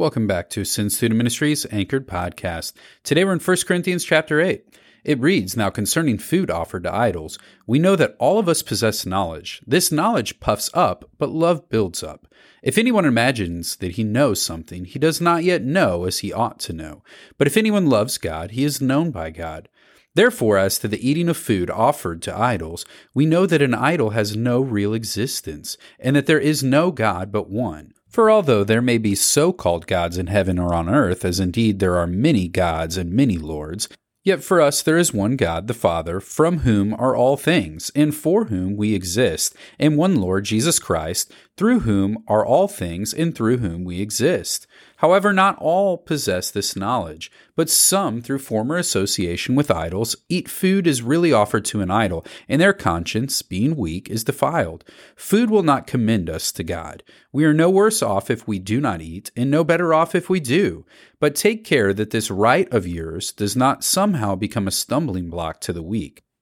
Welcome back to Ascend Student Ministries Anchored Podcast. Today we're in 1 Corinthians chapter 8. It reads, Now concerning food offered to idols, we know that all of us possess knowledge. This knowledge puffs up, but love builds up. If anyone imagines that he knows something, he does not yet know as he ought to know. But if anyone loves God, he is known by God. Therefore, as to the eating of food offered to idols, we know that an idol has no real existence, and that there is no God but one. For although there may be so called gods in heaven or on earth, as indeed there are many gods and many lords, yet for us there is one God, the Father, from whom are all things, and for whom we exist, and one Lord Jesus Christ, through whom are all things, and through whom we exist. However, not all possess this knowledge, but some, through former association with idols, eat food as really offered to an idol, and their conscience, being weak, is defiled. Food will not commend us to God. We are no worse off if we do not eat, and no better off if we do. But take care that this right of yours does not somehow become a stumbling block to the weak.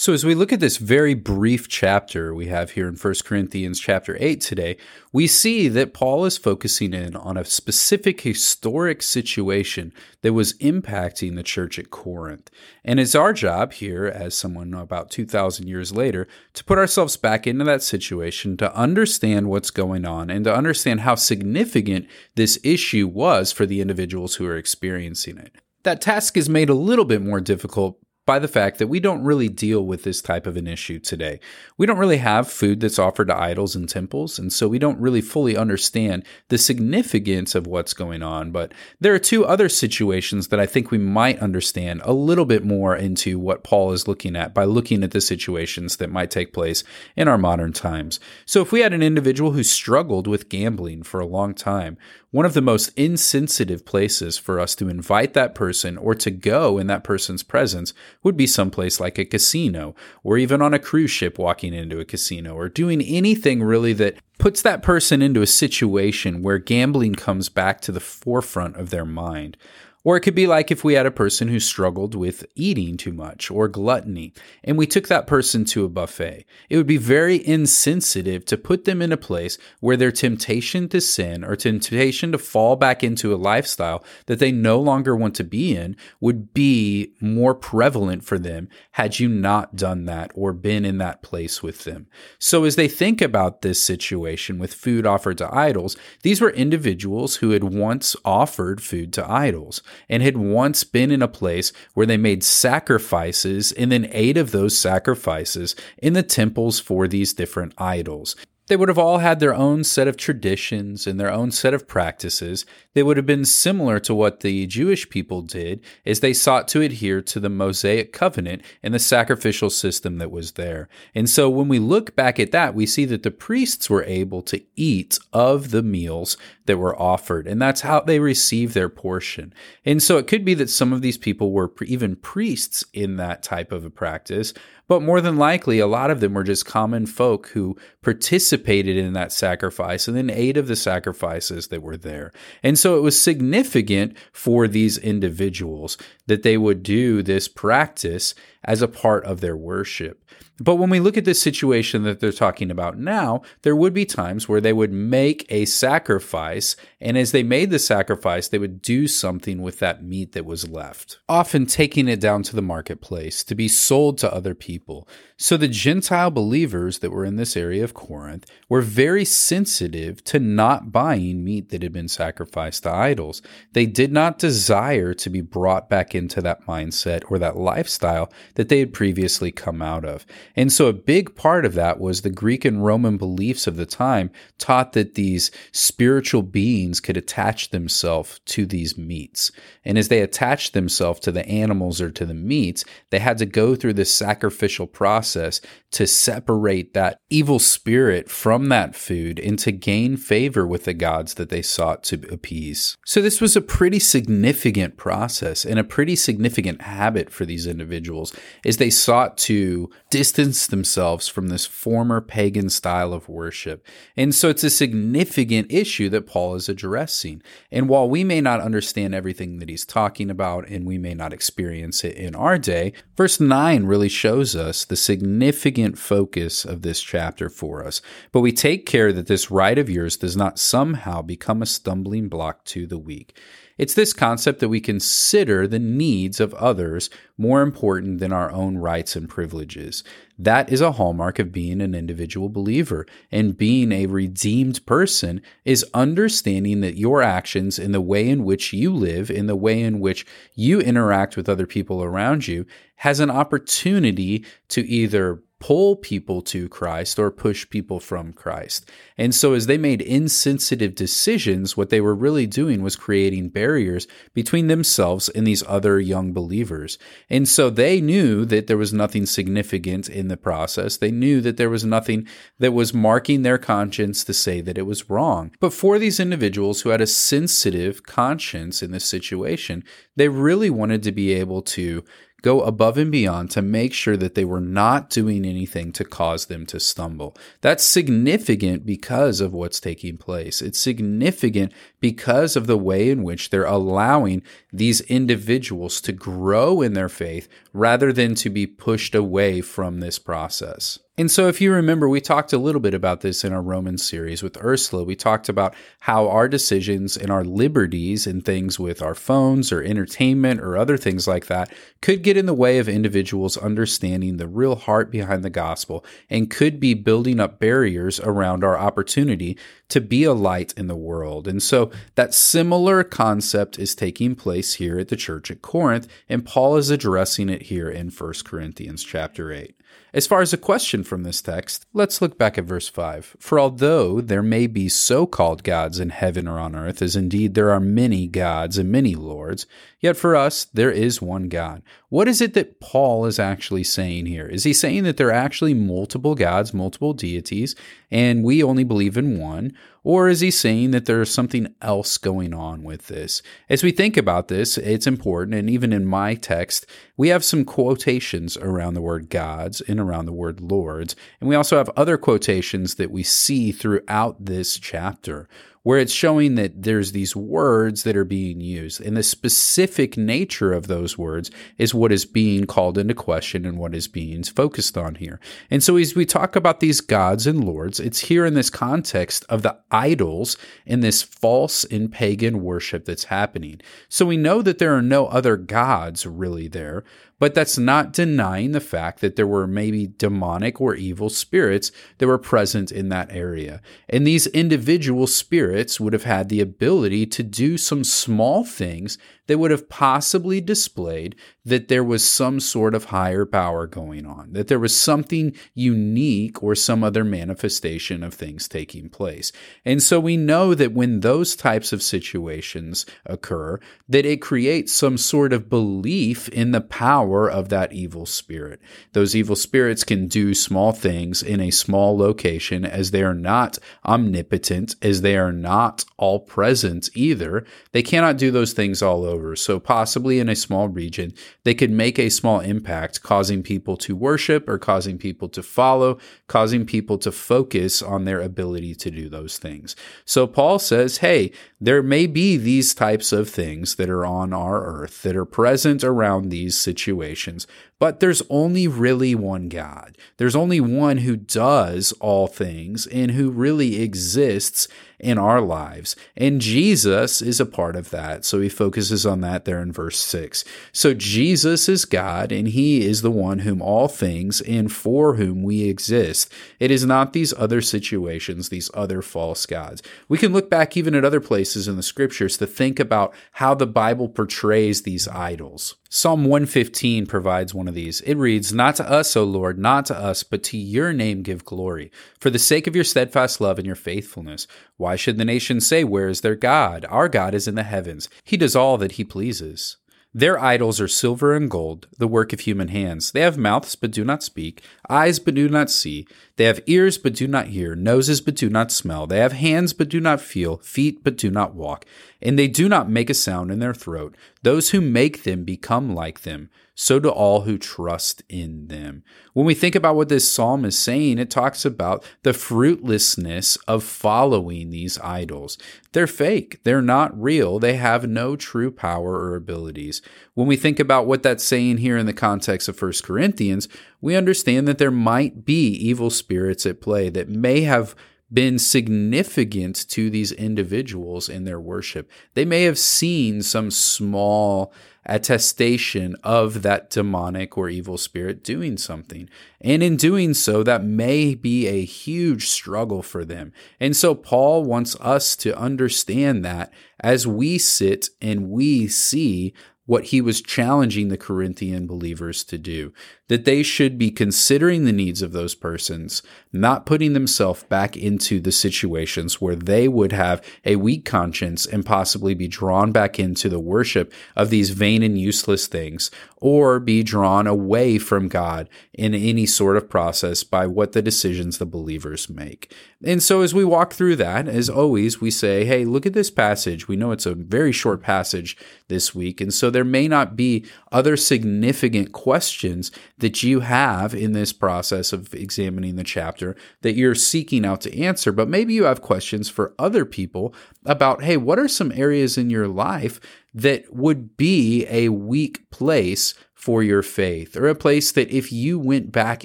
So, as we look at this very brief chapter we have here in 1 Corinthians chapter 8 today, we see that Paul is focusing in on a specific historic situation that was impacting the church at Corinth. And it's our job here, as someone about 2,000 years later, to put ourselves back into that situation, to understand what's going on, and to understand how significant this issue was for the individuals who are experiencing it. That task is made a little bit more difficult by the fact that we don't really deal with this type of an issue today. We don't really have food that's offered to idols and temples, and so we don't really fully understand the significance of what's going on. But there are two other situations that I think we might understand a little bit more into what Paul is looking at by looking at the situations that might take place in our modern times. So if we had an individual who struggled with gambling for a long time, one of the most insensitive places for us to invite that person or to go in that person's presence would be someplace like a casino or even on a cruise ship walking into a casino or doing anything really that puts that person into a situation where gambling comes back to the forefront of their mind. Or it could be like if we had a person who struggled with eating too much or gluttony, and we took that person to a buffet. It would be very insensitive to put them in a place where their temptation to sin or temptation to fall back into a lifestyle that they no longer want to be in would be more prevalent for them had you not done that or been in that place with them. So as they think about this situation with food offered to idols, these were individuals who had once offered food to idols and had once been in a place where they made sacrifices and then ate of those sacrifices in the temples for these different idols. They would have all had their own set of traditions and their own set of practices. They would have been similar to what the Jewish people did as they sought to adhere to the Mosaic covenant and the sacrificial system that was there. And so when we look back at that, we see that the priests were able to eat of the meals that were offered, and that's how they received their portion. And so it could be that some of these people were even priests in that type of a practice, but more than likely, a lot of them were just common folk who participated in that sacrifice and then ate of the sacrifices that were there. And so it was significant for these individuals that they would do this practice as a part of their worship. But when we look at this situation that they're talking about now, there would be times where they would make a sacrifice, and as they made the sacrifice, they would do something with that meat that was left, often taking it down to the marketplace to be sold to other people. So the Gentile believers that were in this area of Corinth were very sensitive to not buying meat that had been sacrificed to idols. They did not desire to be brought back into that mindset or that lifestyle that they had previously come out of. And so a big part of that was the Greek and Roman beliefs of the time taught that these spiritual beings could attach themselves to these meats. And as they attached themselves to the animals or to the meats, they had to go through this sacrificial process to separate that evil spirit from that food and to gain favor with the gods that they sought to appease. So, this was a pretty significant process and a pretty significant habit for these individuals as they sought to distance themselves from this former pagan style of worship. And so, it's a significant issue that Paul is addressing. And while we may not understand everything that he's talking about and we may not experience it in our day, verse 9 really shows us the significant focus of this chapter for us. But we take care that this right of yours does not somehow become a stumbling block to the weak. It's this concept that we consider the needs of others more important than our own rights and privileges. That is a hallmark of being an individual believer. And being a redeemed person is understanding that your actions in the way in which you live, in the way in which you interact with other people around you, has an opportunity to either pull people to Christ or push people from Christ. And so, as they made insensitive decisions, what they were really doing was creating barriers between themselves and these other young believers. And so, they knew that there was nothing significant in the process. They knew that there was nothing that was marking their conscience to say that it was wrong. But for these individuals who had a sensitive conscience in this situation, they really wanted to be able to go above and beyond to make sure that they were not doing anything to cause them to stumble. That's significant because of what's taking place. It's significant because of the way in which they're allowing these individuals to grow in their faith rather than to be pushed away from this process. And so, if you remember, we talked a little bit about this in our Roman series with Ursula. We talked about how our decisions and our liberties and things with our phones or entertainment or other things like that could get in the way of individuals understanding the real heart behind the gospel and could be building up barriers around our opportunity to be a light in the world. And so, that similar concept is taking place here at the church at Corinth, and Paul is addressing it here in 1 Corinthians chapter 8. As far as a question from this text, let's look back at verse 5. For although there may be so called gods in heaven or on earth, as indeed there are many gods and many lords, yet for us there is one God. What is it that Paul is actually saying here? Is he saying that there are actually multiple gods, multiple deities, and we only believe in one? Or is he saying that there's something else going on with this? As we think about this, it's important, and even in my text, we have some quotations around the word gods and around the word lords, and we also have other quotations that we see throughout this chapter where it's showing that there's these words that are being used. And the specific nature of those words is what is being called into question and what is being focused on here. And so as we talk about these gods and lords, it's here in this context of the idols and this false and pagan worship that's happening. So we know that there are no other gods really there, but that's not denying the fact that there were maybe demonic or evil spirits that were present in that area. And these individual spirits would have had the ability to do some small things that would have possibly displayed that there was some sort of higher power going on, that there was something unique or some other manifestation of things taking place. And so we know that when those types of situations occur, that it creates some sort of belief in the power of that evil spirit. Those evil spirits can do small things in a small location as they are not omnipotent, as they are not all present either. They cannot do those things all over over. So, possibly in a small region, they could make a small impact, causing people to worship or causing people to follow, causing people to focus on their ability to do those things. So, Paul says, hey, there may be these types of things that are on our earth that are present around these situations, but there's only really one God. There's only one who does all things and who really exists in our lives. And Jesus is a part of that. So he focuses on that there in verse 6. So Jesus is God and he is the one whom all things and for whom we exist. It is not these other situations, these other false gods. We can look back even at other places in the scriptures to think about how the Bible portrays these idols. Psalm 115 provides one of these. It reads, Not to us, O Lord, not to us, but to your name give glory, for the sake of your steadfast love and your faithfulness. Why should the nations say, Where is their God? Our God is in the heavens. He does all that he pleases. Their idols are silver and gold, the work of human hands. They have mouths but do not speak, eyes but do not see. They have ears but do not hear, noses but do not smell. They have hands but do not feel, feet but do not walk. And they do not make a sound in their throat. Those who make them become like them so do all who trust in them. When we think about what this psalm is saying, it talks about the fruitlessness of following these idols. They're fake, they're not real, they have no true power or abilities. When we think about what that's saying here in the context of 1 Corinthians, we understand that there might be evil spirits at play that may have been significant to these individuals in their worship. They may have seen some small attestation of that demonic or evil spirit doing something. And in doing so, that may be a huge struggle for them. And so Paul wants us to understand that as we sit and we see what he was challenging the Corinthian believers to do, that they should be considering the needs of those persons, not putting themselves back into the situations where they would have a weak conscience and possibly be drawn back into the worship of these vain and useless things, or be drawn away from God in any sort of process by what the decisions the believers make. And so as we walk through that, as always, we say, hey, look at this passage. We know it's a very short passage this week. And so there may not be other significant questions that you have in this process of examining the chapter that you're seeking out to answer, but maybe you have questions for other people about, hey, what are some areas in your life that would be a weak place for your faith, or a place that if you went back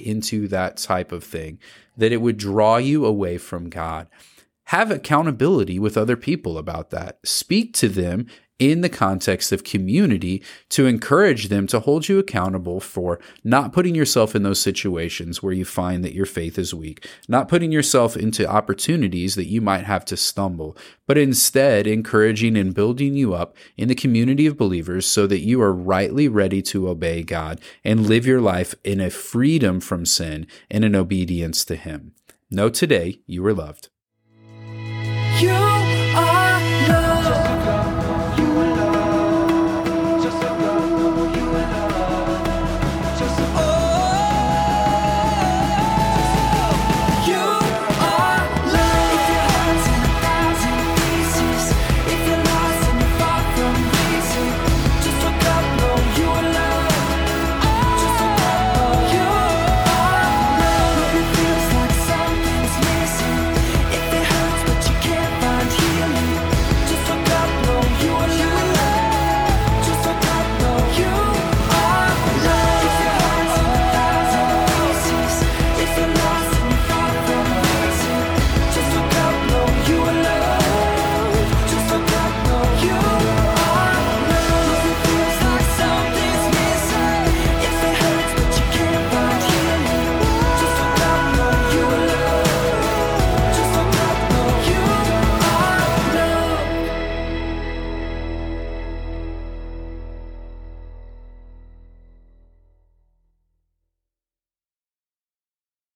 into that type of thing, that it would draw you away from God. Have accountability with other people about that. Speak to them in the context of community to encourage them to hold you accountable for not putting yourself in those situations where you find that your faith is weak, not putting yourself into opportunities that you might have to stumble, but instead encouraging and building you up in the community of believers so that you are rightly ready to obey God and live your life in a freedom from sin and an obedience to Him. Know today you are loved. You